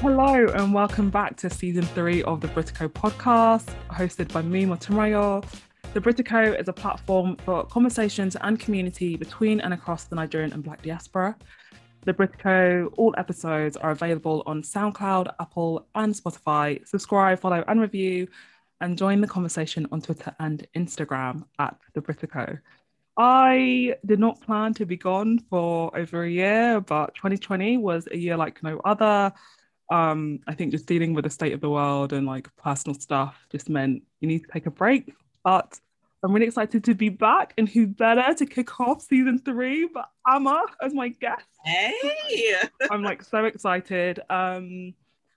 Hello and welcome back to season three of the Britico podcast, hosted by me, Motunrayo. The Britico is a platform for conversations and community between and across the Nigerian and Black diaspora. The Britico, all episodes are available on SoundCloud, Apple, and Spotify. Subscribe, follow, and review, and join the conversation on Twitter and Instagram at The Britico. I did not plan to be gone for over a year, but 2020 was a year like no other. Um, I think just dealing with the state of the world and like personal stuff just meant you need to take a break. But I'm really excited to be back, and who better to kick off season three but Ama as my guest. Hey, I'm like so excited. Um,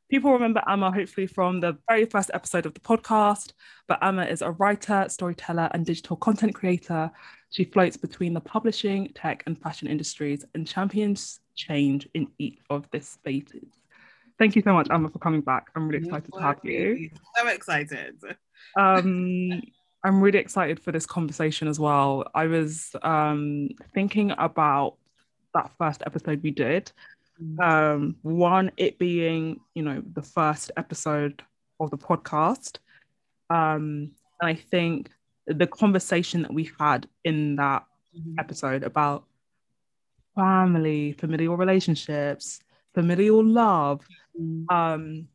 people remember Ama hopefully from the very first episode of the podcast, but Ama is a writer, storyteller, and digital content creator. She floats between the publishing, tech, and fashion industries and champions change in each of these spaces. Thank you so much, Ama, for coming back. I'm really excited to have you. So excited. Um, I'm really excited for this conversation as well. I was um, thinking about that first episode we did. Um, one, it being, you know, the first episode of the podcast. Um, and I think the conversation that we had in that Mhm. episode about family, familial relationships, familial love, um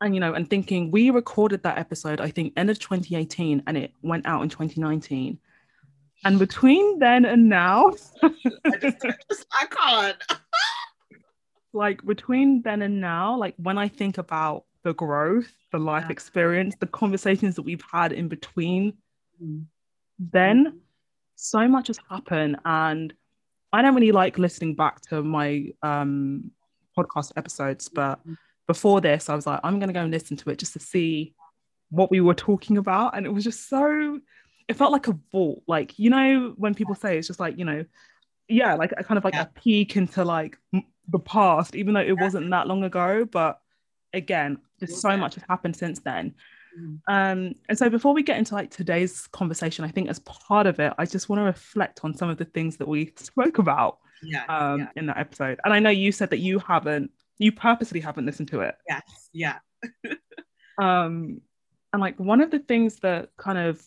and you know and thinking we recorded that episode i think end of 2018 and it went out in 2019 and between then and now I just, I just, I can't. like between then and now like when i think about the growth the life Yeah. experience the conversations that we've had in between then so much has happened and i don't really like listening back to my um podcast episodes but before this i was like i'm going to go and listen to it just to see what we were talking about. And it was just so it felt like a vault. Like you know when people say it's just like you know yeah like a kind of like Yeah. a peek into like the past even though it wasn't that long ago but again just so much has happened since then. Mhm. um, and so before we get into like today's conversation, I think as part of it, I just want to reflect on some of the things that we spoke about Yeah, um, yeah, in that episode. And I know you said that you haven't, you purposely haven't listened to it. yes, yeah. Um, and like one of the things that kind of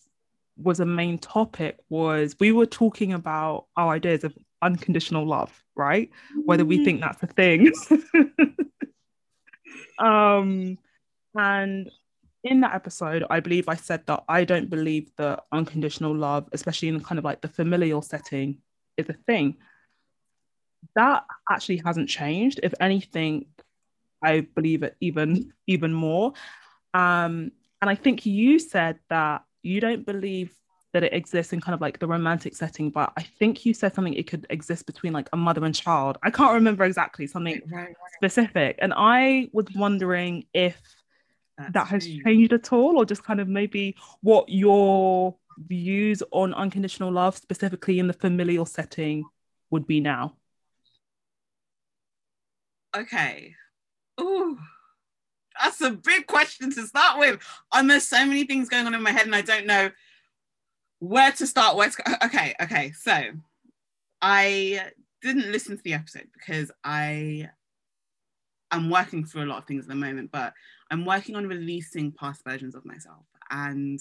was a main topic was we were talking about our ideas of unconditional love, right? Whether we think that's a thing. um, and in that episode, I believe I said that I don't believe that unconditional love, especially in kind of like the familial setting, is a thing. That actually hasn't changed. If anything, I believe it even even more. Um, and I think you said that you don't believe that it exists in kind of like the romantic setting, but I think you said something it could exist between like a mother and child. I can't remember exactly something Right, right, specific. And I was wondering if that's that has true. changed at all, or just kind of maybe what your views on unconditional love, specifically in the familial setting, would be now. Okay. Ooh, that's a big question to start with. And there's so many things going on in my head, and I don't know where to start. Where to. Okay, okay. So I didn't listen to the episode because I am working through a lot of things at the moment, but I'm working on releasing past versions of myself. And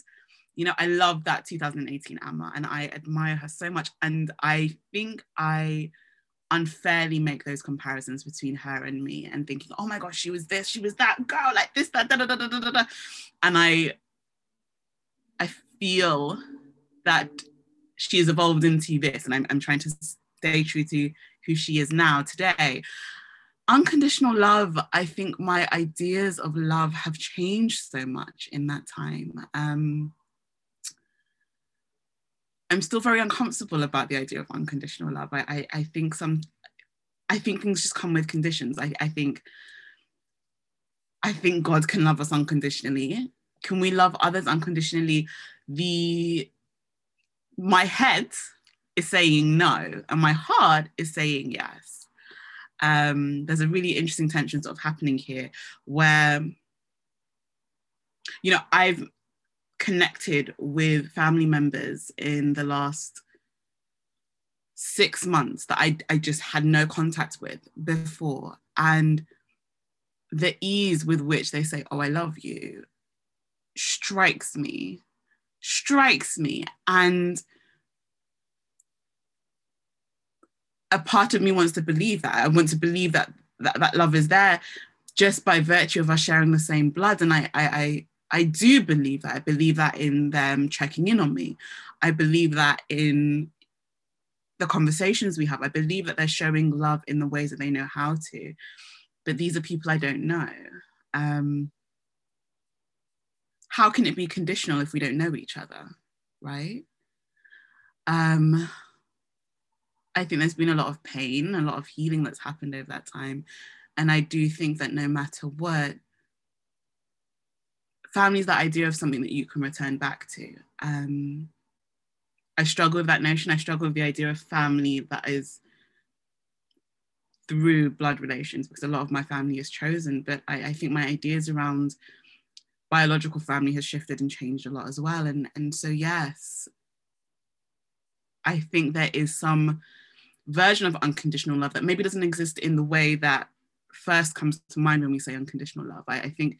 you know, I love that 2018 Ama, and I admire her so much. And I think I unfairly make those comparisons between her and me and thinking, oh my gosh, she was this, she was that girl, like this, that, da, da, da, da, da, da. And I I feel that she has evolved into this, and I'm, I'm trying to stay true to who she is now today. Unconditional love, I think my ideas of love have changed so much in that time. Um, I'm still very uncomfortable about the idea of unconditional love. I, I, I think some, I think things just come with conditions. I, I think, I think God can love us unconditionally. Can we love others unconditionally? The, my head is saying no, and my heart is saying yes. Um, there's a really interesting tension sort of happening here where, you know, I've connected with family members in the last six months that I, I just had no contact with before. And the ease with which they say, Oh, I love you, strikes me, strikes me. And a part of me wants to believe that. I want to believe that that, that love is there just by virtue of us sharing the same blood. And I, I, I, I do believe that. I believe that in them checking in on me. I believe that in the conversations we have. I believe that they're showing love in the ways that they know how to. But these are people I don't know. Um, how can it be conditional if we don't know each other, right? Um, I think there's been a lot of pain, a lot of healing that's happened over that time. And I do think that no matter what, family is that idea of something that you can return back to. Um, I struggle with that notion. I struggle with the idea of family that is through blood relations because a lot of my family is chosen. But I, I think my ideas around biological family has shifted and changed a lot as well. And, and so, yes, I think there is some version of unconditional love that maybe doesn't exist in the way that first comes to mind when we say unconditional love. I, I think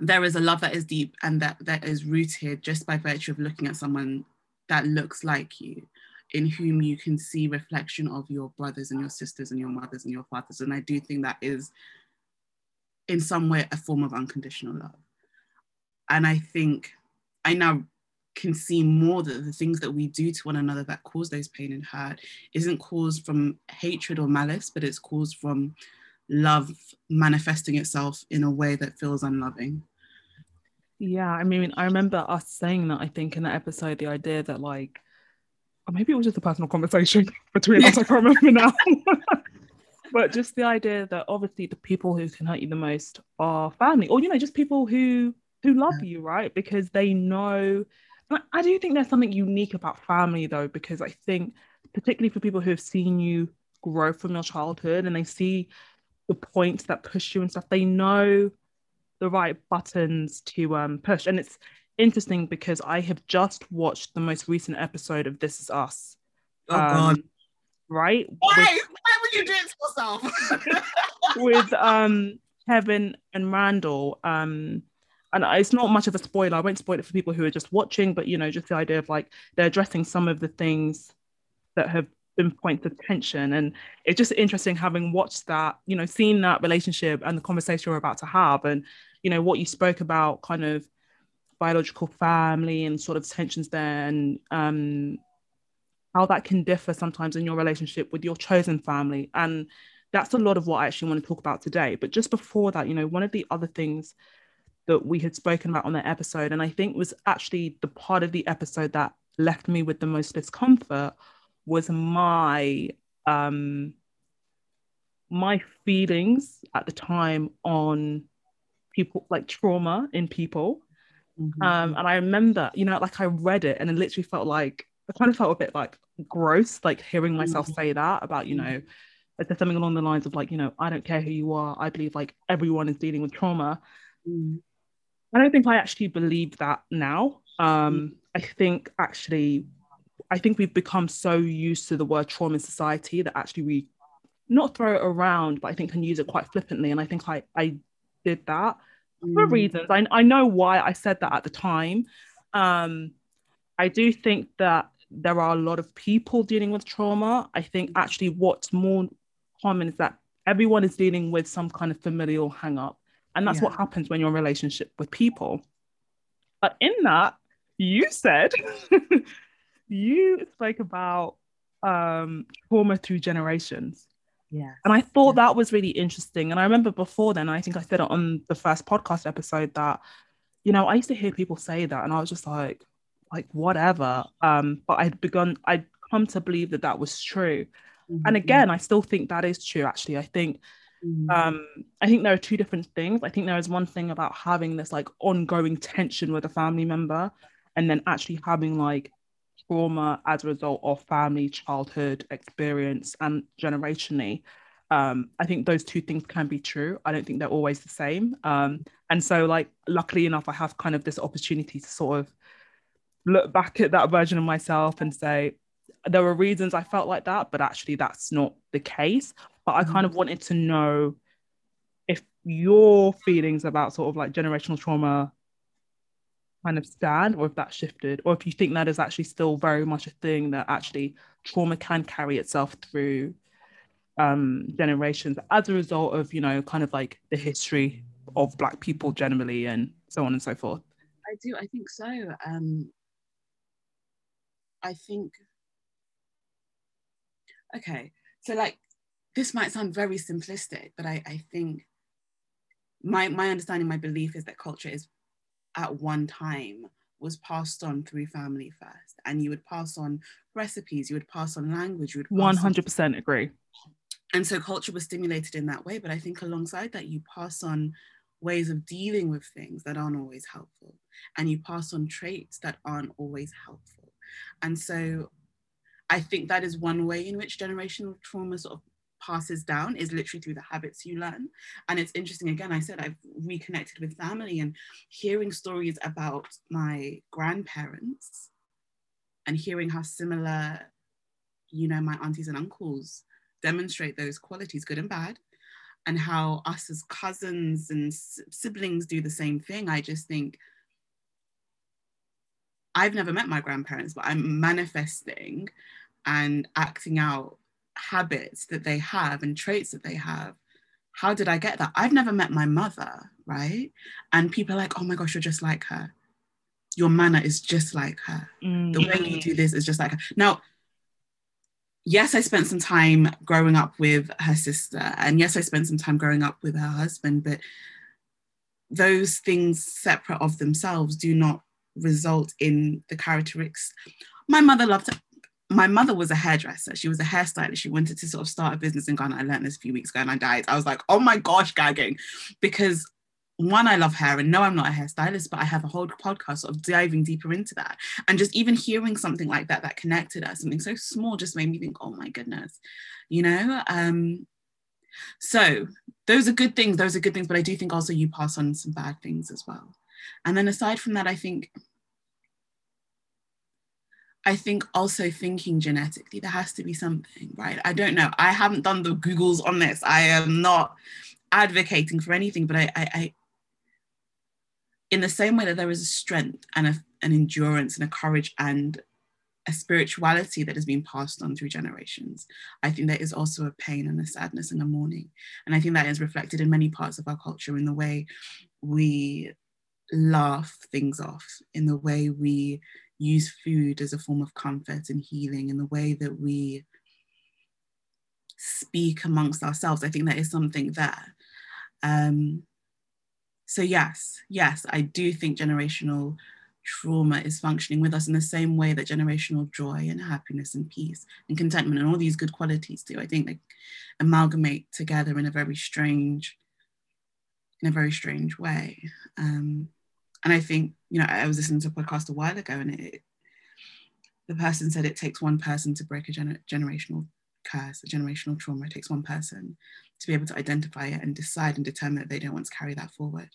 there is a love that is deep and that that is rooted just by virtue of looking at someone that looks like you in whom you can see reflection of your brothers and your sisters and your mothers and your fathers and i do think that is in some way a form of unconditional love and i think i now can see more that the things that we do to one another that cause those pain and hurt isn't caused from hatred or malice, but it's caused from love manifesting itself in a way that feels unloving. Yeah, I mean, I remember us saying that, I think, in that episode, the idea that, like, or maybe it was just a personal conversation between us, I can't remember now. but just the idea that obviously the people who can hurt you the most are family, or, you know, just people who who love you, right? Because they know I do think there's something unique about family though, because I think particularly for people who have seen you grow from your childhood and they see the points that push you and stuff, they know the right buttons to um, push. And it's interesting because I have just watched the most recent episode of This Is Us. Oh um, God. Right? Why? With, Why would you do it to yourself? with um Kevin and Randall. Um and it's not much of a spoiler. I won't spoil it for people who are just watching, but you know, just the idea of like they're addressing some of the things that have been points of tension. And it's just interesting having watched that, you know, seen that relationship and the conversation we're about to have, and you know, what you spoke about, kind of biological family and sort of tensions there, and um, how that can differ sometimes in your relationship with your chosen family. And that's a lot of what I actually want to talk about today. But just before that, you know, one of the other things that we had spoken about on that episode, and I think was actually the part of the episode that left me with the most discomfort was my um my feelings at the time on people like trauma in people. Mm-hmm. Um, and I remember, you know, like I read it and it literally felt like I kind of felt a bit like gross, like hearing myself mm-hmm. say that about, you know, mm-hmm. there's something along the lines of like, you know, I don't care who you are. I believe like everyone is dealing with trauma. Mm. I don't think I actually believe that now. Um, I think actually, I think we've become so used to the word trauma in society that actually we not throw it around, but I think can use it quite flippantly. And I think I, I did that mm. for reasons. I, I know why I said that at the time. Um, I do think that there are a lot of people dealing with trauma. I think actually what's more common is that everyone is dealing with some kind of familial hang up. And that's yeah. what happens when you're in a relationship with people. But in that, you said you spoke about um, trauma through generations. Yeah. And I thought yeah. that was really interesting. And I remember before then, I think I said it on the first podcast episode that, you know, I used to hear people say that and I was just like, like whatever. Um, but I'd begun, I'd come to believe that that was true. Mm-hmm. And again, I still think that is true, actually. I think Mm. Um, I think there are two different things. I think there is one thing about having this like ongoing tension with a family member, and then actually having like trauma as a result of family, childhood experience, and generationally. Um, I think those two things can be true. I don't think they're always the same. Um, and so, like, luckily enough, I have kind of this opportunity to sort of look back at that version of myself and say, there were reasons I felt like that, but actually, that's not the case but I kind of mm-hmm. wanted to know if your feelings about sort of like generational trauma kind of stand or if that shifted or if you think that is actually still very much a thing that actually trauma can carry itself through um generations as a result of you know kind of like the history of black people generally and so on and so forth? I do i think so. Um i think okay so like this might sound very simplistic but i i think my my understanding my belief is that culture is at one time was passed on through family first. And you would pass on recipes you would pass on language you would 100% on... agree. And so culture was stimulated in that way but i think alongside that you pass on ways of dealing with things that aren't always helpful. And you pass on traits that aren't always helpful. And so i think that is one way in which generational trauma sort of passes down is literally through the habits you learn. And it's interesting, again, I said I've reconnected with family and hearing stories about my grandparents and hearing how similar, you know, my aunties and uncles demonstrate those qualities, good and bad, and how us as cousins and siblings do the same thing. I just think I've never met my grandparents, but I'm manifesting and acting out habits that they have and traits that they have how did i get that? I've never met my mother right? And people are like oh my gosh you're just like her. Your manner is just like her. Mm-hmm. the way you do this is just like her. Now yes i spent some time growing up with her sister and yes i spent some time growing up with her husband but those things separate of themselves do not result in the characteristics. My mother loved my mother was a hairdresser. She was a hairstylist. She wanted to sort of start a business in Ghana. I learned this a few weeks ago and I died. I was like, oh my gosh, gagging. Because one, I love hair, and no, I'm not a hairstylist, but I have a whole podcast sort of diving deeper into that. And just even hearing something like that that connected us, something so small, just made me think, oh my goodness, you know. Um, so those are good things. Those are good things, but I do think also you pass on some bad things as well. And then aside from that, I think I think also thinking genetically, there has to be something, right? I don't know. I haven't done the Googles on this. I am not advocating for anything, but I, I, I in the same way that there is a strength and a, an endurance and a courage and a spirituality that has been passed on through generations, I think there is also a pain and a sadness and a mourning. And I think that is reflected in many parts of our culture in the way we laugh things off, in the way we use food as a form of comfort and healing in the way that we speak amongst ourselves. I think there is something there. Um, so, yes, yes, I do think generational trauma is functioning with us in the same way that generational joy and happiness and peace and contentment and all these good qualities do. I think they amalgamate together in a very strange, in a very strange way. Um, and I think, you know, I was listening to a podcast a while ago and it, the person said it takes one person to break a gener- generational curse, a generational trauma. It takes one person to be able to identify it and decide and determine that they don't want to carry that forward,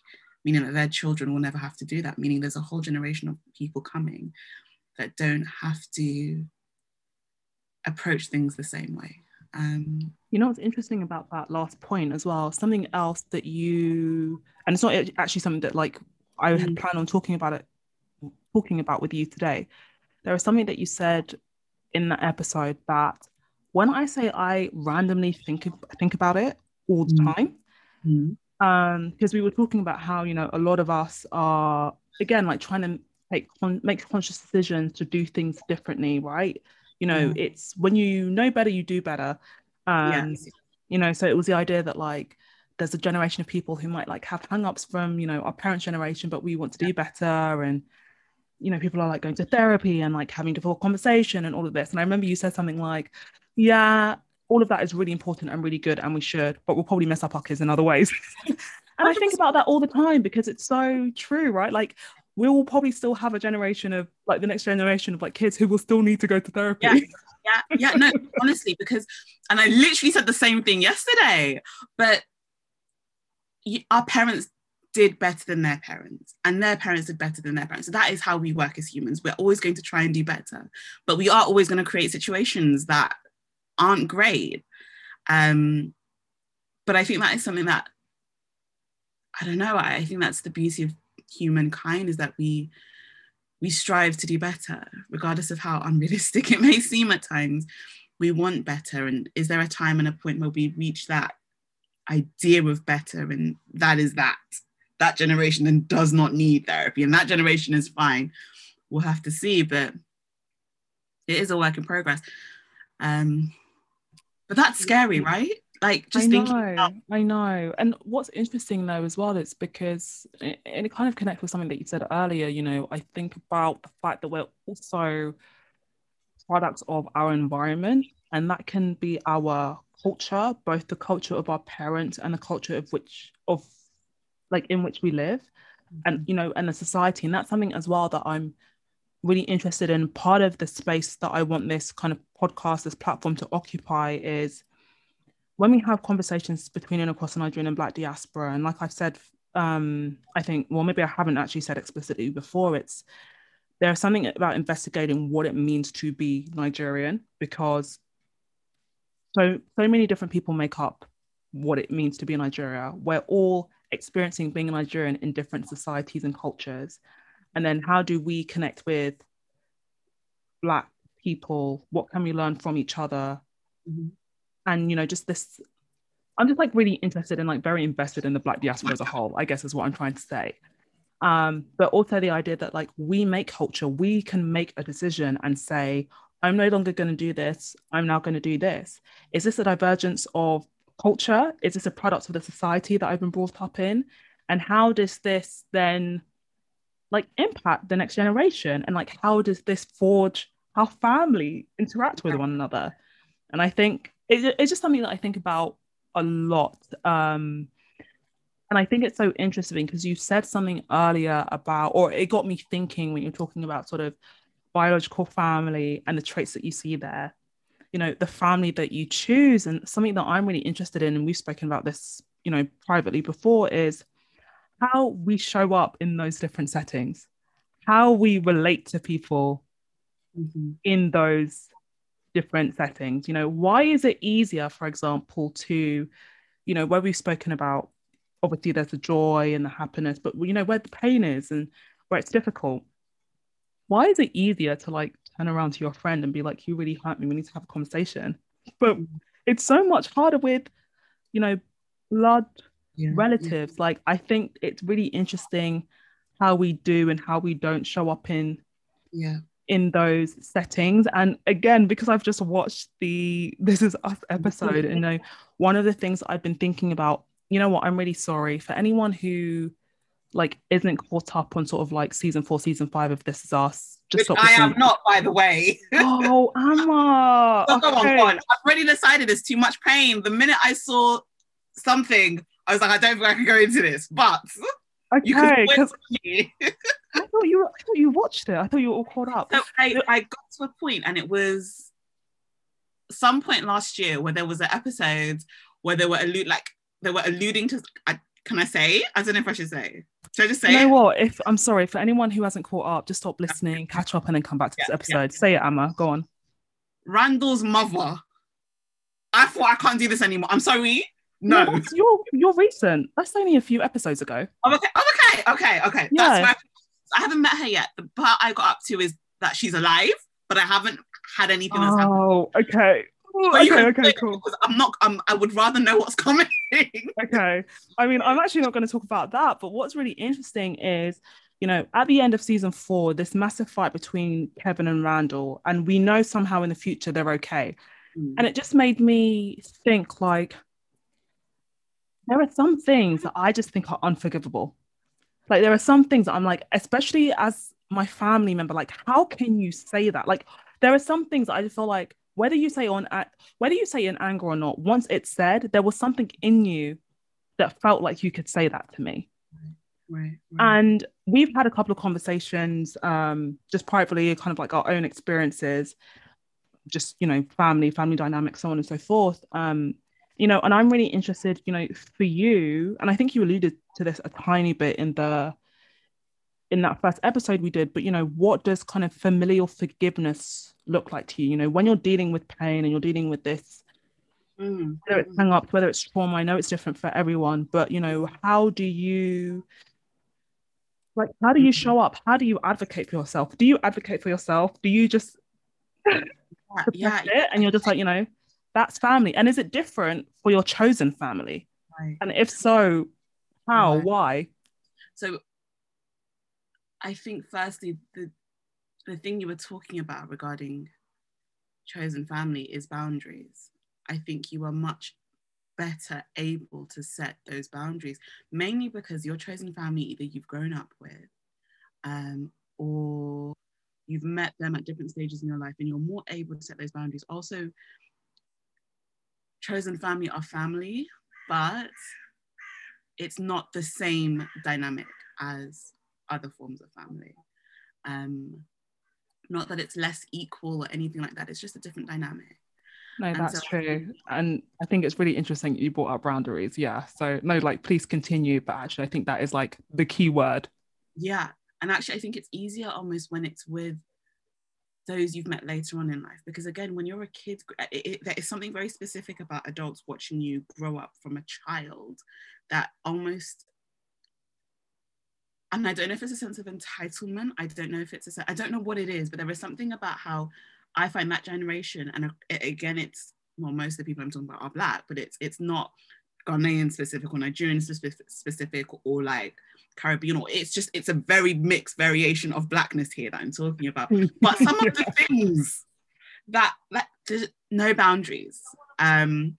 meaning that their children will never have to do that, meaning there's a whole generation of people coming that don't have to approach things the same way. Um, you know what's interesting about that last point as well? Something else that you, and it's not actually something that like I had mm. planned on talking about it, talking about with you today. There was something that you said in that episode that when I say I randomly think think about it all the mm. time, mm. um, because we were talking about how you know a lot of us are again like trying to make make conscious decisions to do things differently, right? You know, it's when you know better, you do better. Um, yes. you know, so it was the idea that like there's a generation of people who might like have hang-ups from you know our parents generation but we want to do better and you know people are like going to therapy and like having difficult conversation and all of this. And i remember you said something like yeah all of that is really important and really good and we should but we'll probably mess up our kids in other ways. And i think about that all the time because it's so true right? Like we will probably still have a generation of like the next generation of like kids who will still need to go to therapy. Yeah. Yeah. Yeah. No honestly because and i literally said the same thing yesterday but our parents did better than their parents and their parents did better than their parents so that is how we work as humans we're always going to try and do better but we are always going to create situations that aren't great um, but i think that is something that I don't know. I think that's the beauty of humankind is that we we strive to do better, regardless of how unrealistic it may seem at times. We want better. And is there a time and a point where we reach that idea of better? And that is that. That generation then does not need therapy, and that generation is fine. We'll have to see, but it is a work in progress. Um, but that's scary, right? Like just I know, thinking about- I know. And what's interesting though as well is because and it kind of connects with something that you said earlier, you know, I think about the fact that we're also products of our environment and that can be our culture, both the culture of our parents and the culture of which of like in which we live. And you know and the society. And that's something as well that I'm really interested in. Part of the space that I want this kind of podcast this platform to occupy is when we have conversations between and across the Nigerian and Black diaspora, and like I've said, um, I think, well, maybe I haven't actually said explicitly before, it's there's something about investigating what it means to be Nigerian because so so many different people make up what it means to be in Nigeria. We're all experiencing being a Nigerian in different societies and cultures. And then how do we connect with Black people? What can we learn from each other? Mhm. and you know just this i'm just like really interested and like very invested in the black diaspora as a whole i guess is what i'm trying to say um but also the idea that like we make culture we can make a decision and say i'm no longer going to do this. I'm now going to do this. Is this a divergence of culture? Is this a product of the society that i've been brought up in? And how does this then like impact the next generation? And like how does this forge how family interact with one another? And i think it, it's just something that I think about a lot. Um, and I think it's so interesting because you said something earlier about, or it got me thinking when you're talking about sort of biological family and the traits that you see there. You know, the family that you choose, and something that I'm really interested in, and we've spoken about this, you know, privately before, is how we show up in those different settings, how we relate to people Mhm. in those different settings you know why is it easier for example to you know where we've spoken about obviously there's the joy and the happiness but you know where the pain is and where it's difficult why is it easier to like turn around to your friend and be like you really hurt me. We need to have a conversation. But it's so much harder with you know blood Yeah. relatives. Like i think it's really interesting how we do and how we don't show up in Yeah. in those settings. And again because i've just watched the this is us episode and you know one of the things i've been thinking about you know what? I'm really sorry. For anyone who like isn't caught up on sort of like season four season five of this is us just Which I am not, by the way. oh Ama Oh, go on, go on. I've already decided it's too much pain. The minute I saw something, I was like, I don't think I can go into this. But you okay can me. i thought you were, i thought you watched it i thought you were all caught up So I, I got to a point, and it was some point last year where there was an episode where they were allude like they were alluding to. I, can I say? I don't know if I should say. Should I just say? you know it? what if i'm sorry for anyone who hasn't caught up just stop listening catch up and then come back to this Yeah, episode say it Ama go on Randall's mother. I thought I can't do this anymore. I'm sorry. No. you're you're recent that's only a few episodes ago I'm okay. I'm okay. Okay. Okay. Yeah. That's my, I haven't met her yet. The part I got up to is that she's alive, but I haven't had anything. Oh, okay. But okay, okay, cool. I'm not. Um, I would rather know what's coming. Okay. I mean, I'm actually not going to talk about that, but what's really interesting is, you know, at the end of season four, this massive fight between Kevin and Randall, and we know somehow in the future they're okay. And it just made me think like, there are some things that I just think are unforgivable. Like, there are some things that I'm like, especially as my family member, like, how can you say that? Like, there are some things that I just feel like, whether you say on whether you say in anger or not, once it's said, there was something in you that felt like you could say that to me. right, And we've had a couple of conversations, um, just privately, kind of like our own experiences, just you know, family, family dynamics, so on and so forth. Um, you know, and I'm really interested, you know, for you, and I think you alluded to this a tiny bit in the in that first episode we did, but you know, what does kind of familial forgiveness look like to you? You know, when you're dealing with pain and you're dealing with this Mm. whether it's hang ups, whether it's trauma. I know it's different for everyone, but you know, how do you like how do you Mhm. show up? How do you advocate for yourself? Do you advocate for yourself? Do you just Yeah, yeah, it and you're just like, you know, that's family? And is it different for your chosen family? right. And if so, how? Right. Why? So I think firstly the the thing you were talking about regarding chosen family is boundaries. I think you are much better able to set those boundaries, mainly because your chosen family either you've grown up with um, or you've met them at different stages in your life and you're more able to set those boundaries. Also, chosen family are family, but it's not the same dynamic as other forms of family. Um, not that it's less equal or anything like that, it's just a different dynamic. No, And that's so- true. And I think it's really interesting you brought up boundaries. Yeah. So no, like please continue. But actually I think that is like the key word. Yeah. And actually, I think it's easier almost when it's with those you've met later on in life. Because again, when you're a kid, it, it, there is something very specific about adults watching you grow up from a child that almost, and I don't know if it's a sense of entitlement. I don't know if it's a, I don't know what it is, but there is something about how I find that generation, and again, it's, well, most of the people I'm talking about are black, but it's it's not Ghanaian specific or Nigerian specific, or like Caribbean, or it's just it's a very mixed variation of blackness here that I'm talking about. But some of the things that that there's no boundaries. Um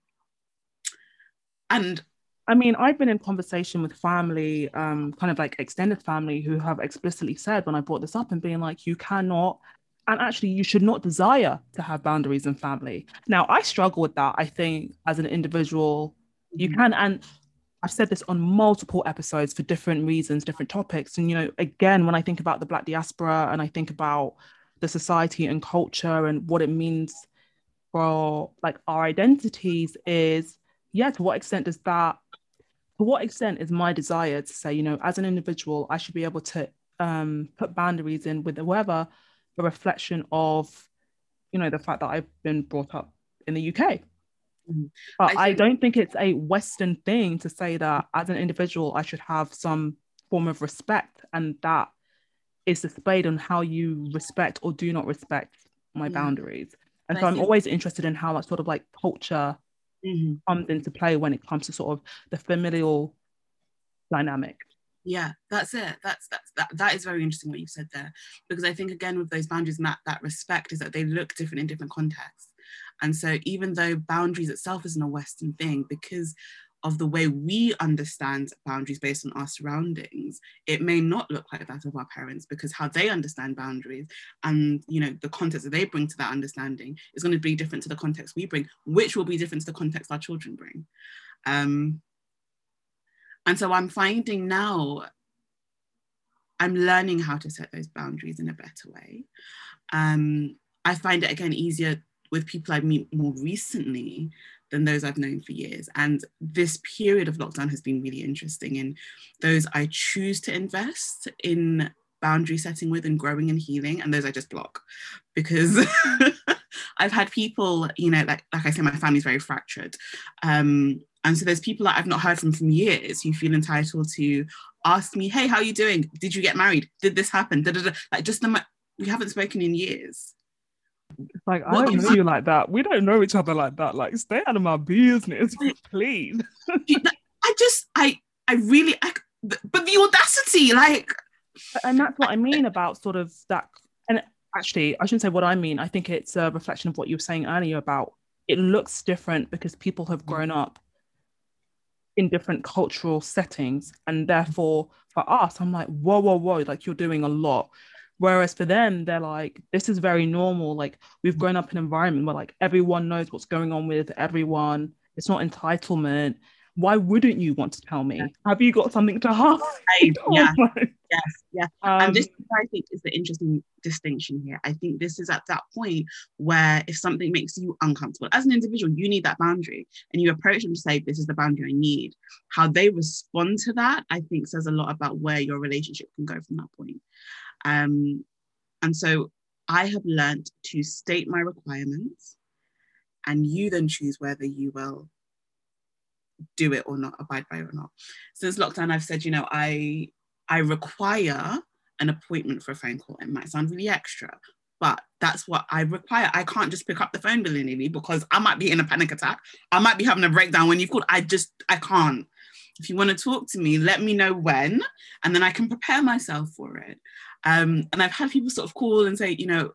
and I mean, I've been in conversation with family, um, kind of like extended family, who have explicitly said when I brought this up and being like, you cannot, and actually, you should not desire to have boundaries in family. Now, I struggle with that. I think as an individual, you can, and I've said this on multiple episodes for different reasons, different topics. And, you know, again, when I think about the Black diaspora and I think about the society and culture and what it means for like our identities, is yeah, to what extent does that to what extent is my desire to say, you know, as an individual, I should be able to um, put boundaries in with whoever a reflection of, you know, the fact that I've been brought up in the UK. Mhm. But I I, don't think it's a Western thing to say that as an individual, I should have some form of respect, and that is displayed on how you respect or do not respect my Yeah. boundaries. And so I'm think- always interested in how that sort of like culture Mhm. comes into play when it comes to sort of the familial dynamic. yeah, that's it. That's that's that that is very interesting what you said there. Because I think again with those boundaries and that, that respect is that they look different in different contexts. And so even though boundaries itself isn't a Western thing, because of the way we understand boundaries based on our surroundings, it may not look like that of our parents because how they understand boundaries and you know the context that they bring to that understanding is going to be different to the context we bring, which will be different to the context our children bring. Um, and so I'm finding now I'm learning how to set those boundaries in a better way. Um, I find it again easier with people I meet more recently than those I've known for years. And this period of lockdown has been really interesting in those I choose to invest in boundary setting with and growing and healing, and those I just block because I've had people, you know, like like I say, my family's very fractured. Um, and so there's people that I've not heard from from years who feel entitled to ask me, "Hey, how are you doing? Did you get married? Did this happen?" Da, da, da. Like just the we haven't spoken in years. It's like I don't know you like that. We don't know each other like that. Like stay out of my business, please. I just, I, I really, I, but the audacity, like, And that's what I mean about sort of that. And actually, I shouldn't say what I mean. I think it's a reflection of what you were saying earlier about it looks different because people have mm-hmm. grown up in different cultural settings. And therefore, for us, I'm like, whoa, whoa, whoa, like you're doing a lot. Whereas for them, they're like, this is very normal. Like we've grown up in an environment where like everyone knows what's going on with everyone. It's not entitlement. Why wouldn't you want to tell me? Have you got something to hide? Yeah, yes, yeah. Um, and this I think is the interesting distinction here. I think this is at that point where if something makes you uncomfortable as an individual, you need that boundary and you approach them to say, This is the boundary I need. How they respond to that, I think, says a lot about where your relationship can go from that point. Um, and so I have learned to state my requirements and you then choose whether you will do it or not, abide by it or not. Since lockdown, I've said, you know, I I require an appointment for a phone call. It might sound really extra, but that's what I require. I can't just pick up the phone willy because I might be in a panic attack. I might be having a breakdown when you've called. I just I can't. If you want to talk to me, let me know when, and then I can prepare myself for it. Um, and I've had people sort of call and say, you know,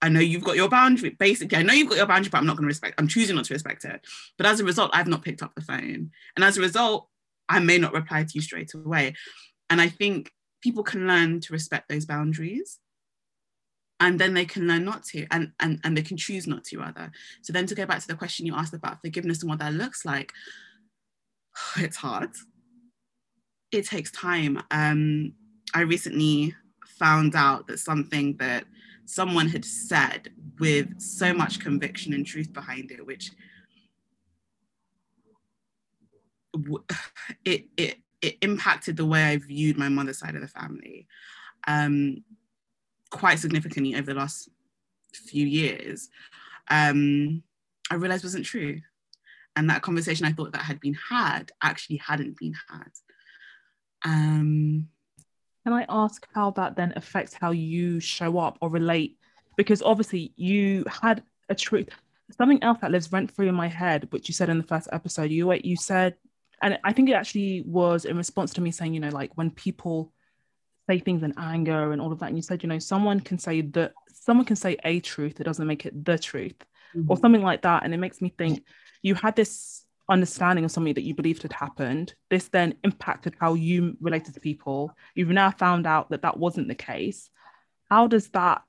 I know you've got your boundary. Basically, I know you've got your boundary, but I'm not going to respect. I'm choosing not to respect it. But as a result, I've not picked up the phone, and as a result, I may not reply to you straight away. And I think people can learn to respect those boundaries and then they can learn not to and, and and they can choose not to rather so then to go back to the question you asked about forgiveness and what that looks like it's hard it takes time um i recently found out that something that someone had said with so much conviction and truth behind it which it it it impacted the way I viewed my mother's side of the family um, quite significantly over the last few years. Um, I realized wasn't true. And that conversation I thought that had been had actually hadn't been had. Um, Can I ask how that then affects how you show up or relate? Because obviously you had a truth, something else that lives rent free in my head, which you said in the first episode. You you said and I think it actually was in response to me saying, you know, like when people say things in anger and all of that, and you said, you know, someone can say that someone can say a truth, it doesn't make it the truth, mm-hmm. or something like that. And it makes me think you had this understanding of something that you believed had happened. This then impacted how you related to people. You've now found out that that wasn't the case. How does that,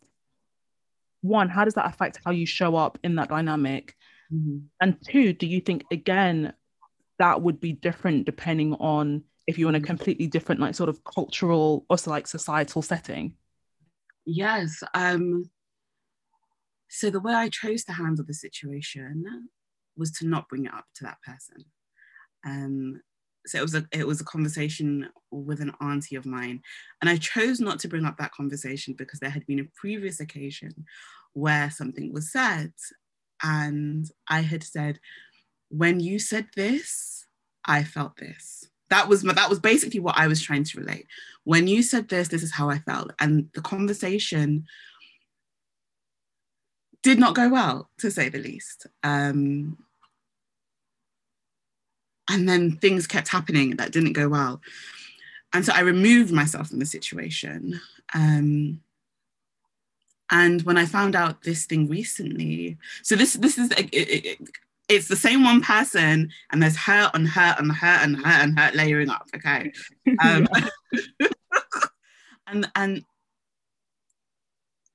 one, how does that affect how you show up in that dynamic? Mm-hmm. And two, do you think, again, that would be different depending on if you're in a mm. completely different like sort of cultural or like societal setting yes um so the way i chose to handle the situation was to not bring it up to that person um so it was a it was a conversation with an auntie of mine and i chose not to bring up that conversation because there had been a previous occasion where something was said and i had said when you said this, I felt this. That was that was basically what I was trying to relate. When you said this, this is how I felt, and the conversation did not go well, to say the least. Um, and then things kept happening that didn't go well, and so I removed myself from the situation. Um, and when I found out this thing recently, so this this is it, it, it's the same one person and there's hurt and hurt and hurt and hurt and hurt layering up okay um, and and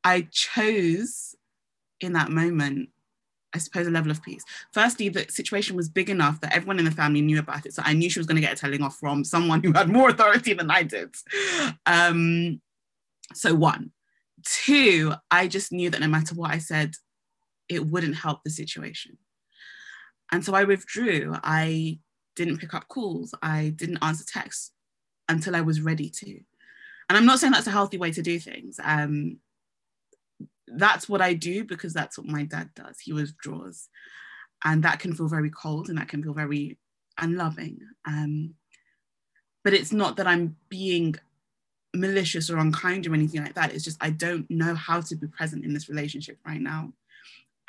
i chose in that moment i suppose a level of peace firstly the situation was big enough that everyone in the family knew about it so i knew she was going to get a telling off from someone who had more authority than i did um, so one two i just knew that no matter what i said it wouldn't help the situation and so I withdrew. I didn't pick up calls. I didn't answer texts until I was ready to. And I'm not saying that's a healthy way to do things. Um, that's what I do because that's what my dad does. He withdraws. And that can feel very cold and that can feel very unloving. Um, but it's not that I'm being malicious or unkind or anything like that. It's just I don't know how to be present in this relationship right now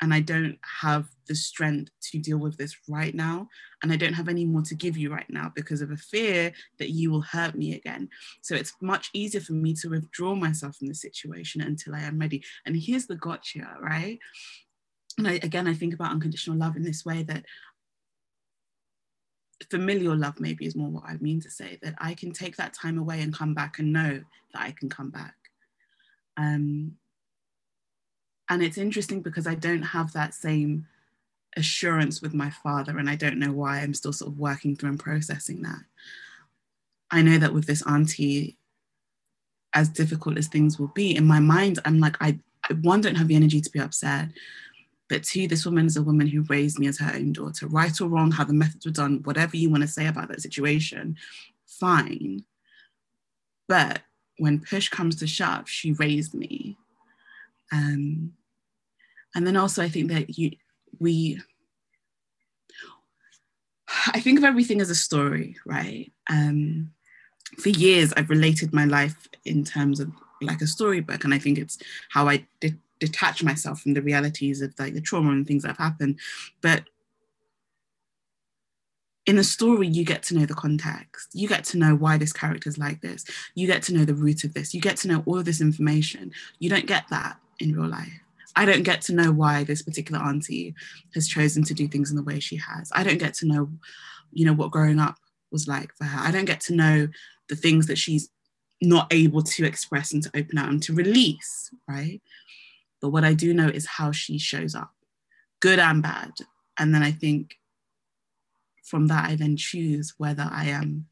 and I don't have the strength to deal with this right now. And I don't have any more to give you right now because of a fear that you will hurt me again. So it's much easier for me to withdraw myself from the situation until I am ready. And here's the gotcha, right? And I, again, I think about unconditional love in this way that familial love maybe is more what I mean to say that I can take that time away and come back and know that I can come back. Um, and it's interesting because I don't have that same assurance with my father, and I don't know why I'm still sort of working through and processing that. I know that with this auntie, as difficult as things will be, in my mind, I'm like, I, I one, don't have the energy to be upset. But two, this woman is a woman who raised me as her own daughter. Right or wrong, how the methods were done, whatever you want to say about that situation, fine. But when push comes to shove, she raised me. Um, and then also, I think that you, we I think of everything as a story, right? Um, for years, I've related my life in terms of like a storybook, and I think it's how I de- detach myself from the realities of like the trauma and things that have happened. But in a story, you get to know the context. You get to know why this character is like this. You get to know the root of this. You get to know all of this information. You don't get that in real life. I don't get to know why this particular auntie has chosen to do things in the way she has. I don't get to know, you know, what growing up was like for her. I don't get to know the things that she's not able to express and to open out and to release, right? But what I do know is how she shows up, good and bad. And then I think from that, I then choose whether I am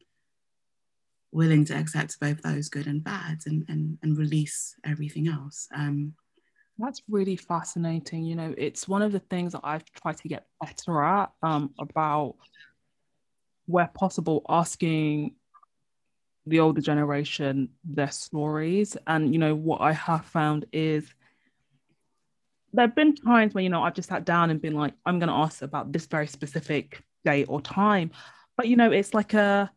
willing to accept both those good and bad and, and, and release everything else. Um, that's really fascinating. You know, it's one of the things that I've tried to get better at um, about where possible asking the older generation their stories. And, you know, what I have found is there have been times when, you know, I've just sat down and been like, I'm going to ask about this very specific date or time. But, you know, it's like a,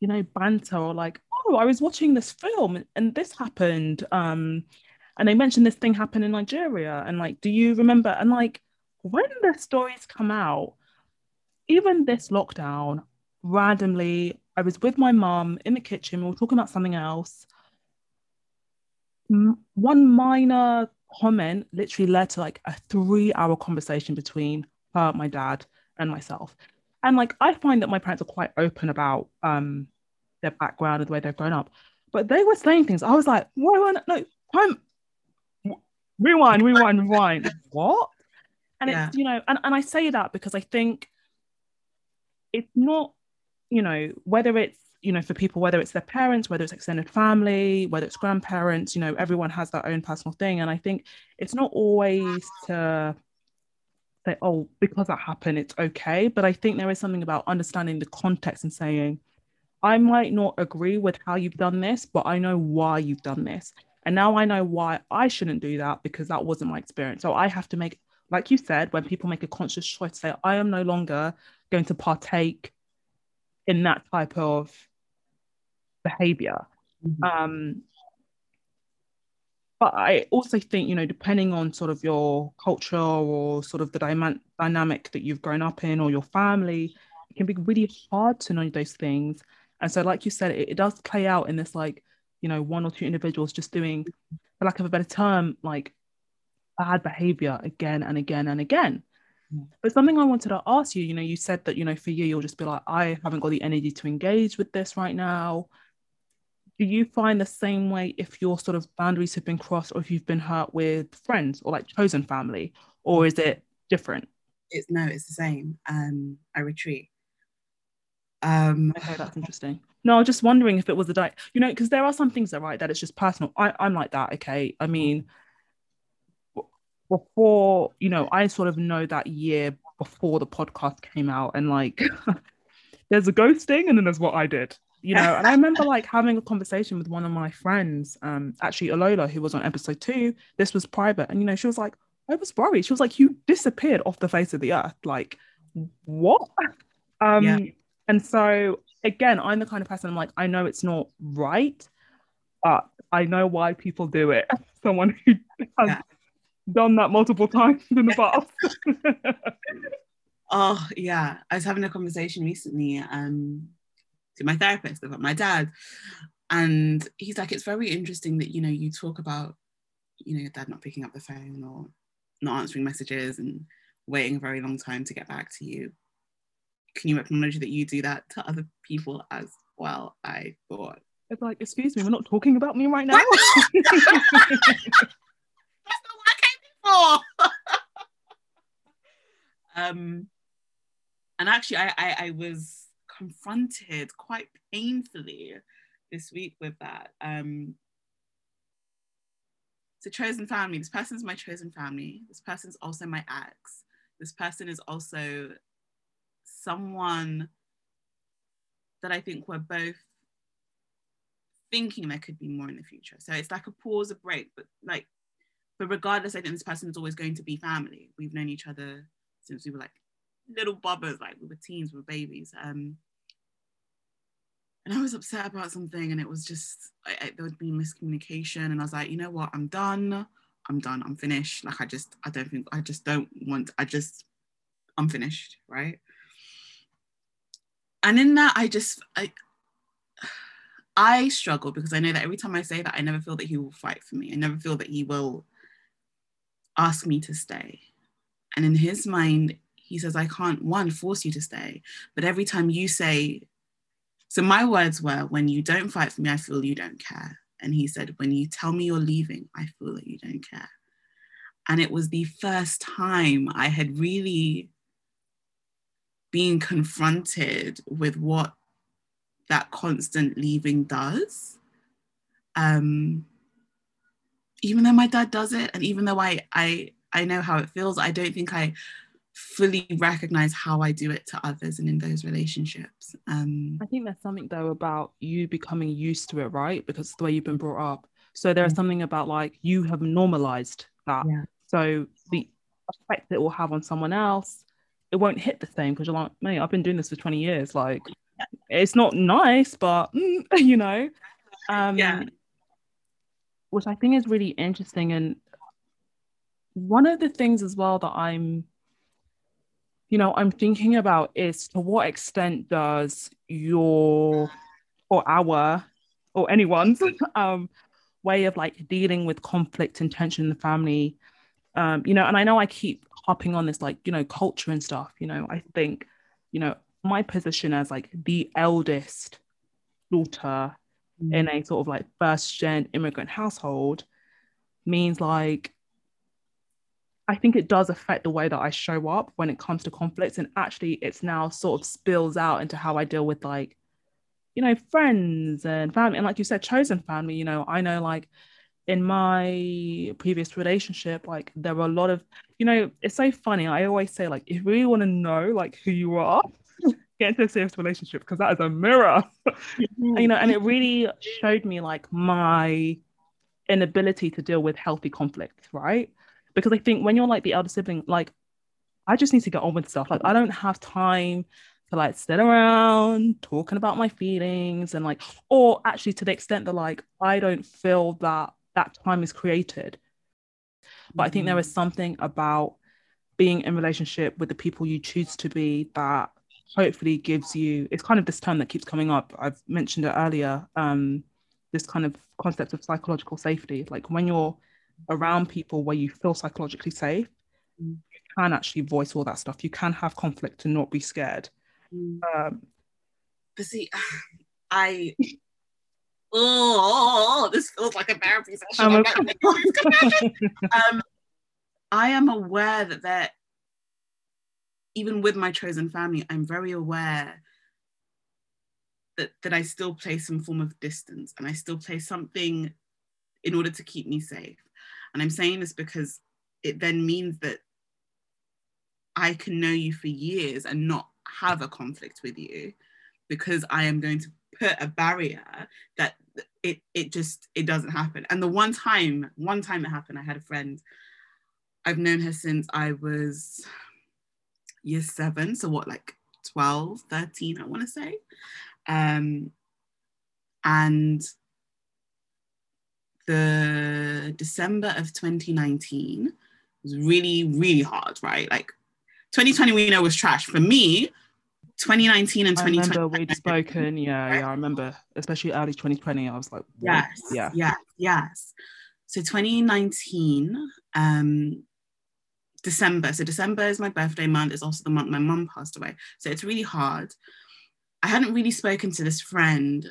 you know, banter or like, oh, I was watching this film and this happened. Um, and they mentioned this thing happened in Nigeria. And like, do you remember? And like, when the stories come out, even this lockdown, randomly, I was with my mom in the kitchen. We were talking about something else. One minor comment literally led to like a three hour conversation between her, my dad, and myself. And like, I find that my parents are quite open about um, their background and the way they've grown up. But they were saying things. I was like, why, no, I'm, rewind, rewind, rewind. what? And yeah. it's, you know, and, and I say that because I think it's not, you know, whether it's, you know, for people, whether it's their parents, whether it's extended family, whether it's grandparents, you know, everyone has their own personal thing. And I think it's not always to say, oh, because that happened, it's okay. But I think there is something about understanding the context and saying, I might not agree with how you've done this, but I know why you've done this. And now I know why I shouldn't do that because that wasn't my experience. So I have to make, like you said, when people make a conscious choice to say, I am no longer going to partake in that type of behavior. Mm-hmm. Um, but I also think, you know, depending on sort of your culture or sort of the dy- dynamic that you've grown up in or your family, it can be really hard to know those things. And so, like you said, it, it does play out in this like you know one or two individuals just doing for lack of a better term like bad behavior again and again and again. Mm. but something i wanted to ask you you know you said that you know for you you'll just be like i haven't got the energy to engage with this right now. Do you find the same way if your sort of boundaries have been crossed or if you've been hurt with friends or like chosen family? Or is it different? It's no it's the same. Um i retreat um okay that's interesting no, I was just wondering if it was a diet, you know, because there are some things that right that it's just personal. I, I'm like that, okay. I mean, before, you know, I sort of know that year before the podcast came out, and like there's a ghosting and then there's what I did. You know, and I remember like having a conversation with one of my friends, um, actually Alola, who was on episode two. This was private, and you know, she was like, I was worried. She was like, You disappeared off the face of the earth. Like, what? Um, yeah. And so again, I'm the kind of person I'm like, I know it's not right, but I know why people do it. Someone who has yeah. done that multiple times in the past. oh yeah. I was having a conversation recently um to my therapist about my dad. And he's like, it's very interesting that, you know, you talk about, you know, your dad not picking up the phone or not answering messages and waiting a very long time to get back to you can you acknowledge that you do that to other people as well? I thought. It's like, excuse me, we're not talking about me right now. That's not what I came for. um, and actually, I, I, I was confronted quite painfully this week with that. Um, it's a chosen family. This person's my chosen family. This person's also my ex. This person is also someone that I think we're both thinking there could be more in the future. So it's like a pause, a break, but like but regardless, I think this person is always going to be family. We've known each other since we were like little bobbers, like we were teens, we were babies. Um, and I was upset about something, and it was just I, I, there would be miscommunication, and I was like, you know what, I'm done. I'm done. I'm finished. Like I just, I don't think, I just don't want. I just, I'm finished, right? And in that, I just, I, I struggle because I know that every time I say that, I never feel that he will fight for me. I never feel that he will ask me to stay. And in his mind, he says, I can't, one, force you to stay. But every time you say, so my words were, when you don't fight for me, I feel you don't care. And he said, when you tell me you're leaving, I feel that you don't care. And it was the first time I had really been confronted with what that constant leaving does. Um, even though my dad does it, and even though I I I know how it feels, I don't think I fully recognize how I do it to others and in those relationships. Um, I think there's something though about you becoming used to it, right? Because it's the way you've been brought up. So there's yeah. something about like you have normalized that. Yeah. So the effect it will have on someone else, it won't hit the same because you're like, mate, I've been doing this for 20 years. Like, it's not nice, but mm, you know. Um, yeah which I think is really interesting. And one of the things as well that I'm, you know, I'm thinking about is to what extent does your or our or anyone's um, way of like dealing with conflict and tension in the family, um, you know, and I know I keep hopping on this like, you know, culture and stuff, you know, I think, you know, my position as like the eldest daughter mm. in a sort of like first gen immigrant household means like I think it does affect the way that I show up when it comes to conflicts. And actually, it's now sort of spills out into how I deal with like, you know, friends and family. And like you said, chosen family, you know, I know like in my previous relationship, like there were a lot of, you know, it's so funny. I always say, like, if you really want to know like who you are, get into a serious relationship because that is a mirror. You know, and it really showed me like my inability to deal with healthy conflict, right? Because I think when you're like the elder sibling, like I just need to get on with stuff. Like I don't have time to like sit around talking about my feelings and like, or actually to the extent that like I don't feel that that time is created. But. I think there is mm-hmm. something about being in relationship with the people you choose to be that hopefully gives you it's kind of this term that keeps coming up i've mentioned it earlier um this kind of concept of psychological safety like when you're around people where you feel psychologically safe mm. you can actually voice all that stuff you can have conflict and not be scared mm. um but see i oh this feels like a therapy session. Um, i am aware that there even with my chosen family, I'm very aware that, that I still play some form of distance and I still play something in order to keep me safe. And I'm saying this because it then means that I can know you for years and not have a conflict with you because I am going to put a barrier that it it just it doesn't happen. And the one time, one time it happened, I had a friend. I've known her since I was year seven. So what, like 12, 13, I want to say. Um, and the December of 2019 was really, really hard, right? Like 2020 we know was trash. For me, 2019 and 2020. I remember we'd spoken. Yeah, right? yeah, I remember, especially early 2020. I was like, yes, yeah, yes, yes. So 2019, um, December. So December is my birthday month. It's also the month my mum passed away. So it's really hard. I hadn't really spoken to this friend.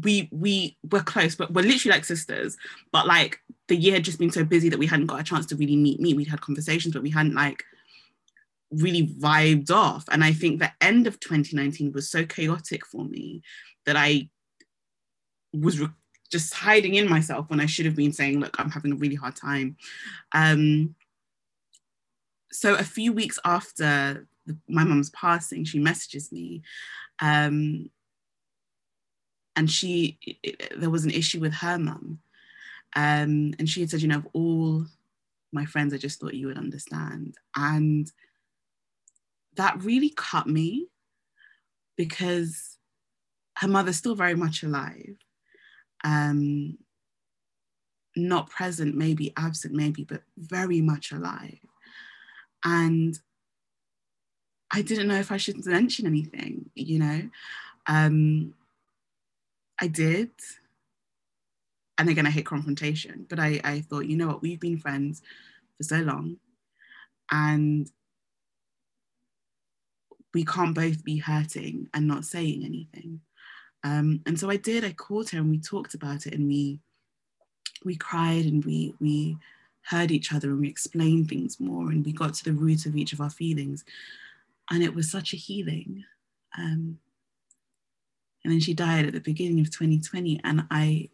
We we were close, but we're literally like sisters. But like the year had just been so busy that we hadn't got a chance to really meet me. We'd had conversations, but we hadn't like really vibed off. And I think the end of 2019 was so chaotic for me that I was re- just hiding in myself when I should have been saying, look, I'm having a really hard time. Um, so a few weeks after the, my mum's passing, she messages me. Um, and she, it, there was an issue with her mum. Um, and she had said, you know, of all my friends, I just thought you would understand. And that really cut me because her mother's still very much alive. Um, not present, maybe absent, maybe, but very much alive. And I didn't know if I should mention anything, you know. Um, I did. And again, I hate confrontation, but I, I thought, you know what, we've been friends for so long. And we can't both be hurting and not saying anything. Um, and so I did, I called her and we talked about it and we we cried and we we heard each other and we explained things more and we got to the root of each of our feelings. And it was such a healing. Um, and then she died at the beginning of 2020. And I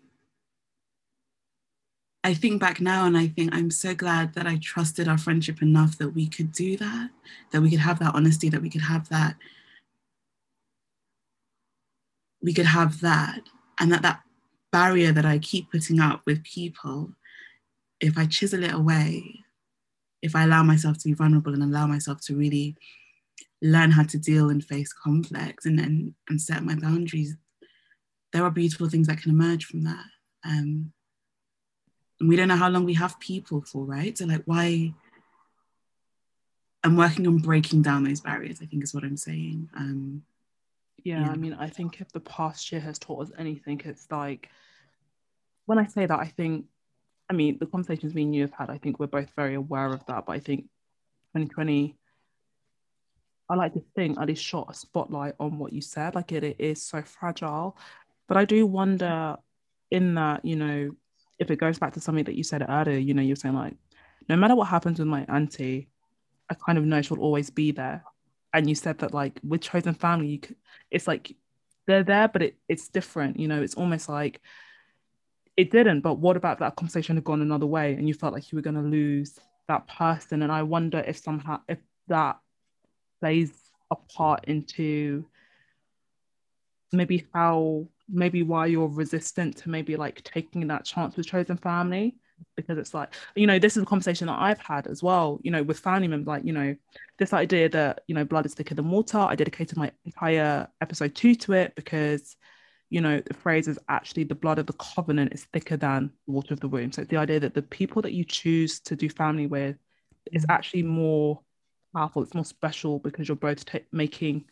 I think back now and I think I'm so glad that I trusted our friendship enough that we could do that, that we could have that honesty, that we could have that, we could have that, and that that barrier that I keep putting up with people, if I chisel it away, if I allow myself to be vulnerable and allow myself to really learn how to deal and face conflicts and, and, and set my boundaries, there are beautiful things that can emerge from that. Um, and we don't know how long we have people for, right? So, like, why? I'm working on breaking down those barriers, I think is what I'm saying. Um, yeah, yeah, I mean, I think if the past year has taught us anything, it's like when I say that, I think, I mean, the conversations me and you have had, I think we're both very aware of that. But I think 2020, I like to think at least shot a spotlight on what you said. Like it, it is so fragile. But I do wonder in that, you know, if it goes back to something that you said earlier, you know, you're saying like, no matter what happens with my auntie, I kind of know she'll always be there. And you said that like with chosen family, you could, it's like they're there, but it, it's different. You know, it's almost like it didn't. But what about that conversation had gone another way, and you felt like you were going to lose that person? And I wonder if somehow if that plays a part into maybe how maybe why you're resistant to maybe like taking that chance with chosen family because it's like you know this is a conversation that i've had as well you know with family members like you know this idea that you know blood is thicker than water. I dedicated my entire episode two to it because you know the phrase is actually the blood of the covenant is thicker than the water of the womb. So it's the idea that the people that you choose to do family with is mm-hmm. actually more powerful it's more special because you're both t- making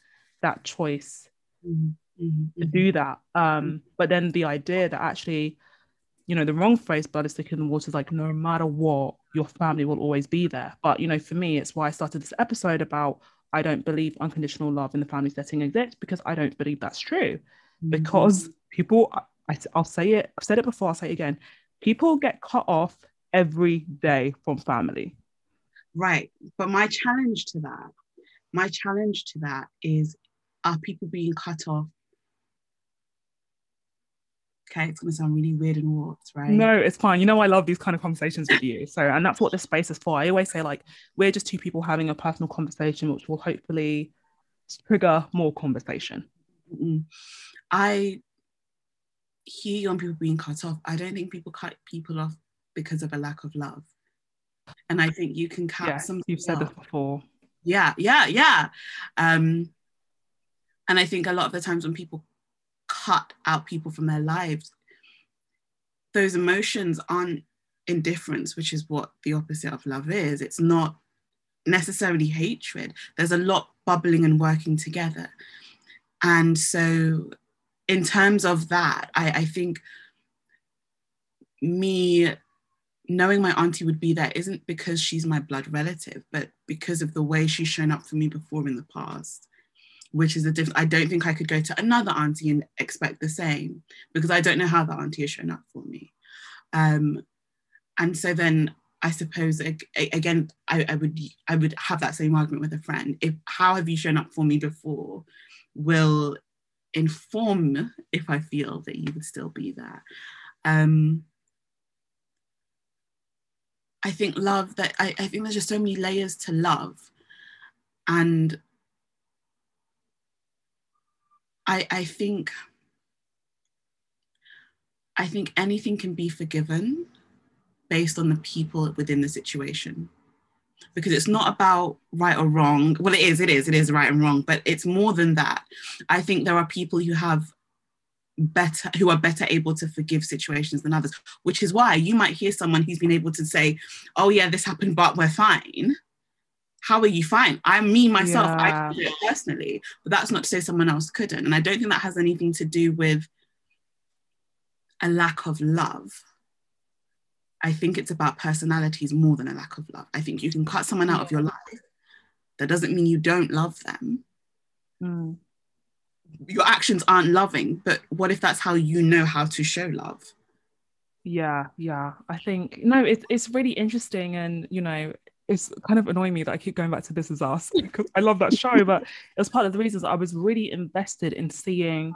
that choice mm-hmm mm-hmm. to do that. Um, but then the idea that actually, you know, the wrong phrase, blood is thicker than water, is like no matter what, your family will always be there. But, you know, for me, it's why I started this episode about I don't believe unconditional love in the family setting exists because I don't believe that's true. Mm-hmm. Because people, I, I'll say it, I've said it before, I'll say it again. People get cut off every day from family. Right. But my challenge to that, my challenge to that is are people being cut off okay, it's going to sound really weird and warped, right? No, it's fine. You know, I love these kind of conversations with you. So, and that's what this space is for. I always say, like, we're just two people having a personal conversation, which will hopefully trigger more conversation. Mm-mm. I hear young people being cut off. I don't think people cut people off because of a lack of love. And I think you can cut yeah, some. You've said this before. Yeah, yeah, yeah. Um, and I think a lot of the times when people cut out people from their lives, those emotions aren't indifference, which is what the opposite of love is. It's not necessarily hatred. There's a lot bubbling and working together. And so, in terms of that, I, I think me knowing my auntie would be there isn't because she's my blood relative, but because of the way she's shown up for me before in the past which is a different. I don't think I could go to another auntie and expect the same because I don't know how that auntie has shown up for me. Um, and so then I suppose again, I, I would I would have that same argument with a friend. If how have you shown up for me before, will inform if I feel that you would still be there. Um, I think love that I, I think there's just so many layers to love, and I, I think I think anything can be forgiven based on the people within the situation because it's not about right or wrong. Well, it is, it is, it is right and wrong, but it's more than that. I think there are people who have better who are better able to forgive situations than others which is why you might hear someone who's been able to say oh yeah this happened but we're fine how are you fine i me myself yeah. i do it personally but that's not to say someone else couldn't and i don't think that has anything to do with a lack of love I think it's about personalities more than a lack of love. I think you can cut someone out of your life. That doesn't mean you don't love them. Mm. Your actions aren't loving, but what if that's how you know how to show love? Yeah, yeah. I think no, it's it's really interesting, and you know, it's kind of annoying me that I keep going back to This Is Us because I love that show, but it was part of the reasons I was really invested in seeing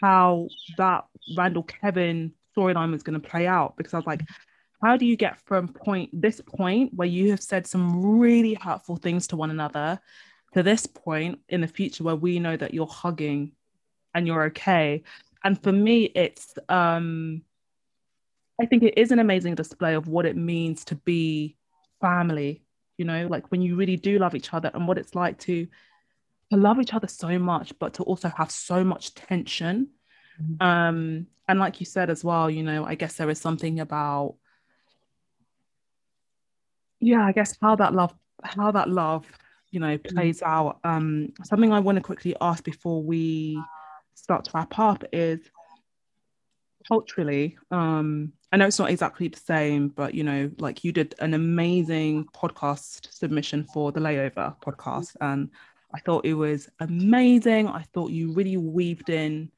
how that Randall Kevin storyline was going to play out because I was like, how do you get from point this point where you have said some really hurtful things to one another to this point in the future where we know that you're hugging and you're okay? And for me it's um i think it is an amazing display of what it means to be family you know like when you really do love each other and what it's like to to love each other so much but to also have so much tension mm-hmm. um and like you said as well you know i guess there is something about yeah, I guess how that love, how that love, you know, mm. plays mm. out. Um, something I want to quickly ask before we start to wrap up is culturally. Um, I know it's not exactly the same, but you know, like you did an amazing podcast submission for the Layover podcast, mm-hmm. and I thought it was amazing. I thought you really weaved in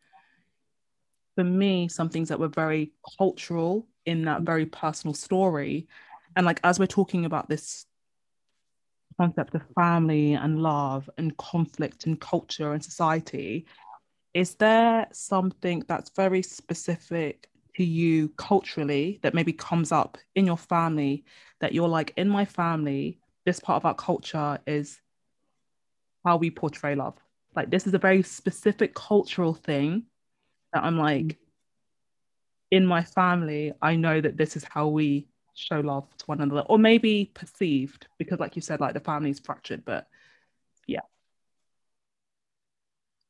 for me some things that were very cultural in that mm-hmm. very personal story. And like as we're talking about this concept of family and love and conflict and culture and society is there something that's very specific to you culturally that maybe comes up in your family that you're like in my family this part of our culture is how we portray love. Like this is a very specific cultural thing that i'm like mm. in my family i know that this is how we show love to one another or maybe perceived because like you said like the family's fractured but yeah.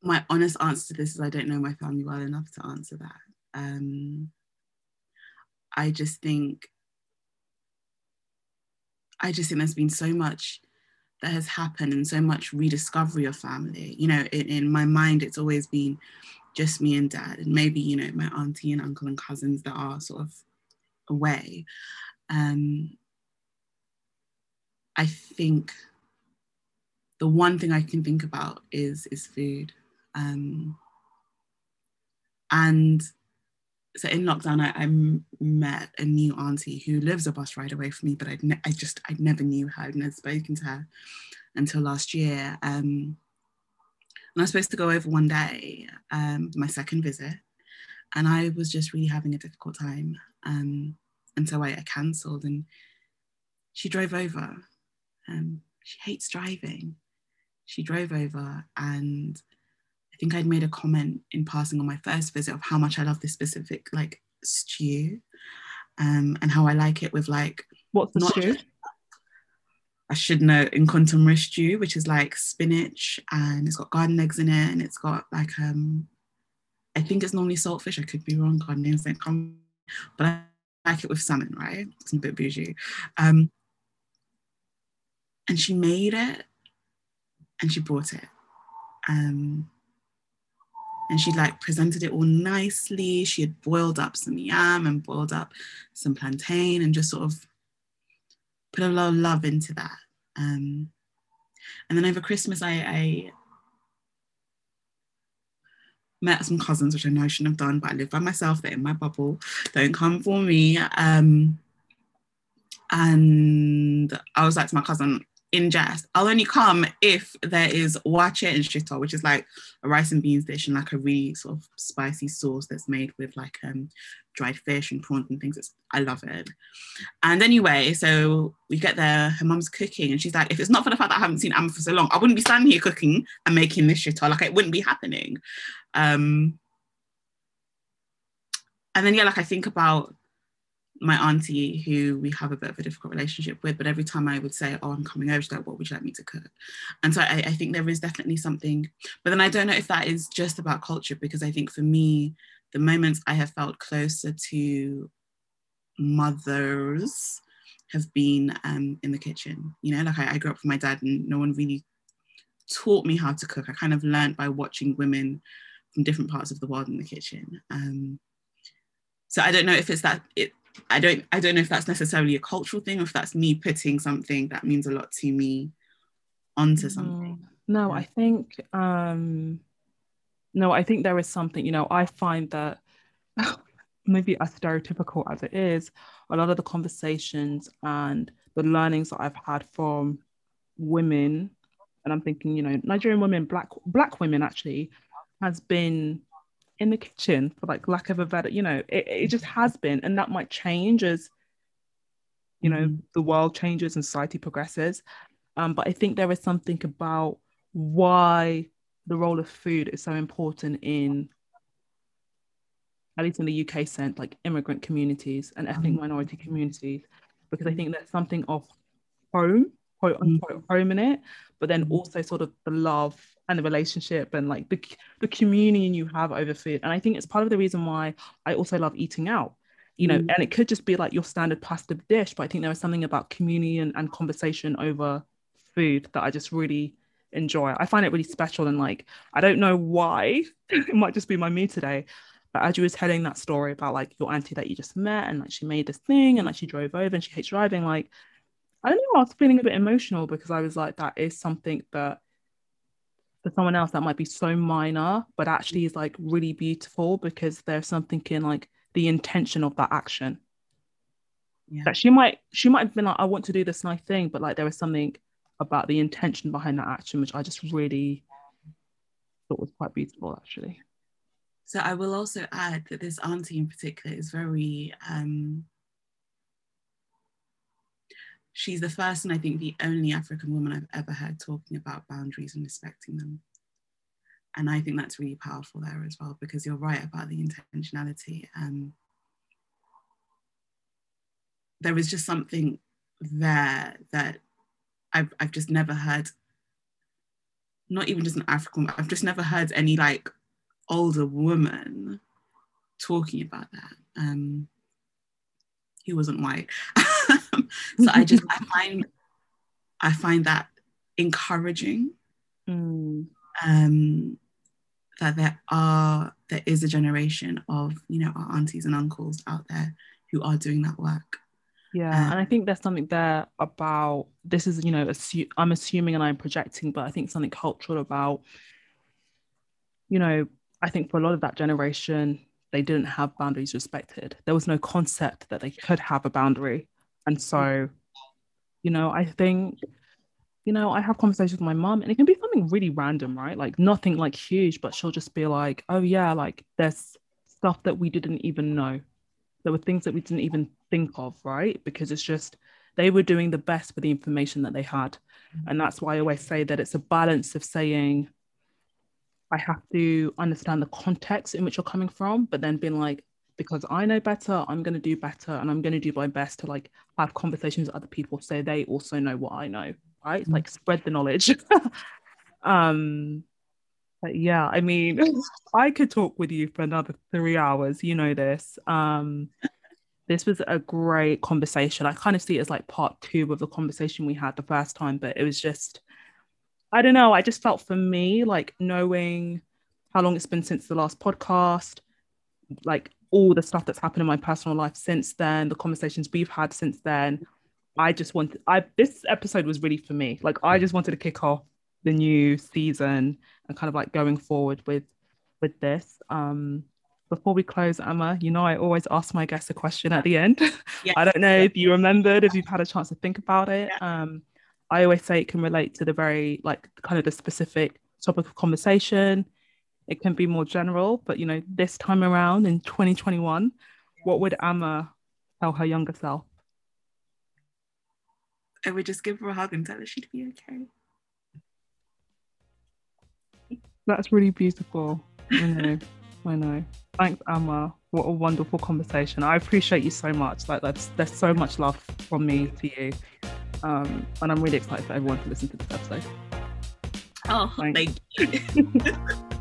My honest answer to this is i don't know my family well enough to answer that um i just think i just think there's been so much that has happened and so much rediscovery of family you know in, in my mind it's always been just me and dad and maybe you know my auntie and uncle and cousins that are sort of away um, I think the one thing I can think about is is food. Um, and so in lockdown, I, I, met a new auntie who lives a bus ride away from me, but I'd ne- I just I never knew her, I'd never spoken to her until last year. Um, and I was supposed to go over one day, um, my second visit, and I was just really having a difficult time. Um, and so I, I cancelled and she drove over. Um, she hates driving. She drove over and I think I'd made a comment in passing on my first visit of how much I love this specific like stew um, and how I like it with like what's the stew? I should know nkontomire stew, which is like spinach and it's got garden eggs in it and it's got like um I think it's normally saltfish. I could be wrong, Ghana don't come, but I like it with salmon, right? It's a bit bougie. Um, and she made it and she brought it. Um, and she like presented it all nicely. She had boiled up some yam and boiled up some plantain and just sort of put a lot of love into that. Um, and then over Christmas, I, I met some cousins, which I know I shouldn't have done, but I live by myself. They're in my bubble. Don't come for me. Um, and I was like to my cousin, in jest, I'll only come if there is waakye and shito, which is like a rice and beans dish and like a really sort of spicy sauce that's made with like um dried fish and prawns and things. It's, I love it. And anyway, so we get there, her mum's cooking, and she's like, if it's not for the fact that I haven't seen Ama for so long, I wouldn't be standing here cooking and making this shit. Like it wouldn't be happening. Um, and then yeah, like I think about my auntie, who we have a bit of a difficult relationship with, but every time I would say, "Oh, I'm coming over," she's like, "What would you like me to cook?" And so I, I think there is definitely something, but then I don't know if that is just about culture because I think for me, the moments I have felt closer to mothers have been um, in the kitchen. You know, like I, I grew up with my dad, and no one really taught me how to cook. I kind of learned by watching women from different parts of the world in the kitchen. Um, so I don't know if it's that it. I don't. I don't know if that's necessarily a cultural thing, or if that's me putting something that means a lot to me onto something. No, I think. um No, I think there is something. You know, I find that maybe as stereotypical as it is, a lot of the conversations and the learnings that I've had from women, and I'm thinking, you know, Nigerian women, black black women actually, has been in the kitchen for like lack of a better, you know, it, it just has been, and that might change as you know mm-hmm. the world changes and society progresses. Um, but I think there is something about why the role of food is so important in at least in the UK sense, like immigrant communities and ethnic mm-hmm. minority communities, because I think there's something of home, quote unquote, mm-hmm. home in it, but then mm-hmm. also sort of the love and the relationship and like the, the communion you have over food. And I think it's part of the reason why I also love eating out, you know, mm. and it could just be like your standard pasta dish, but I think there is something about communion and conversation over food that I just really enjoy. I find it really special and like I don't know why. it might just be my mood today. But as you were telling that story about like your auntie that you just met and like she made this thing and like she drove over and she hates driving, like I don't know, I was feeling a bit emotional because I was like, that is something that for someone else that might be so minor, but actually is like really beautiful because there's something in like the intention of that action. Yeah. That she might she might have been like, I want to do this nice thing, but like there was something about the intention behind that action which I just really thought was quite beautiful actually. So I will also add that this auntie in particular is very, um, she's the first and I think the only African woman I've ever heard talking about boundaries and respecting them. And I think that's really powerful there as well, because you're right about the intentionality. Um, there was just something there that I've, I've just never heard, not even just an African, I've just never heard any like older woman talking about that. Um, he wasn't white, so I just I find I find that encouraging. Mm. Um, that there are there is a generation of you know our aunties and uncles out there who are doing that work. Yeah, um, and I think there's something there about this is you know assu- I'm assuming and I'm projecting, but I think something cultural about you know I think for a lot of that generation, they didn't have boundaries respected. There was no concept that they could have a boundary. And so, mm. you know, I think, you know, I have conversations with my mom and it can be something really random, right? Like nothing like huge, but she'll just be like, oh, yeah, like there's stuff that we didn't even know. There were things that we didn't even think of, right? Because it's just, they were doing the best with the information that they had. Mm. And that's why I always say that it's a balance of saying, I have to understand the context in which you're coming from, but then being like, because I know better, I'm going to do better and I'm going to do my best to like have conversations with other people so they also know what I know, right? Mm-hmm. Like spread the knowledge. um, but yeah, I mean, I could talk with you for another three hours, you know this. Um, this was a great conversation. I kind of see it as like part two of the conversation we had the first time, but it was just I don't know. I just felt for me, like knowing how long it's been since the last podcast, like all the stuff that's happened in my personal life since then, the conversations we've had since then. I just wanted, I this episode was really for me. Like I just wanted to kick off the new season and kind of like going forward with with this. Um before we close, Ama, you know I always ask my guests a question at the end. Yes. I don't know if you remembered, if you've had a chance to think about it. Yeah. Um I always say it can relate to the very like kind of the specific topic of conversation. It can be more general, but you know, this time around in 2021, what would Ama tell her younger self? I would just give her a hug and tell her she'd be okay. That's really beautiful. I know. I know. Thanks, Ama, what a wonderful conversation. I appreciate you so much. Like that's there's so much love from me to you. Um, and I'm really excited for everyone to listen to this episode. Oh, thank you.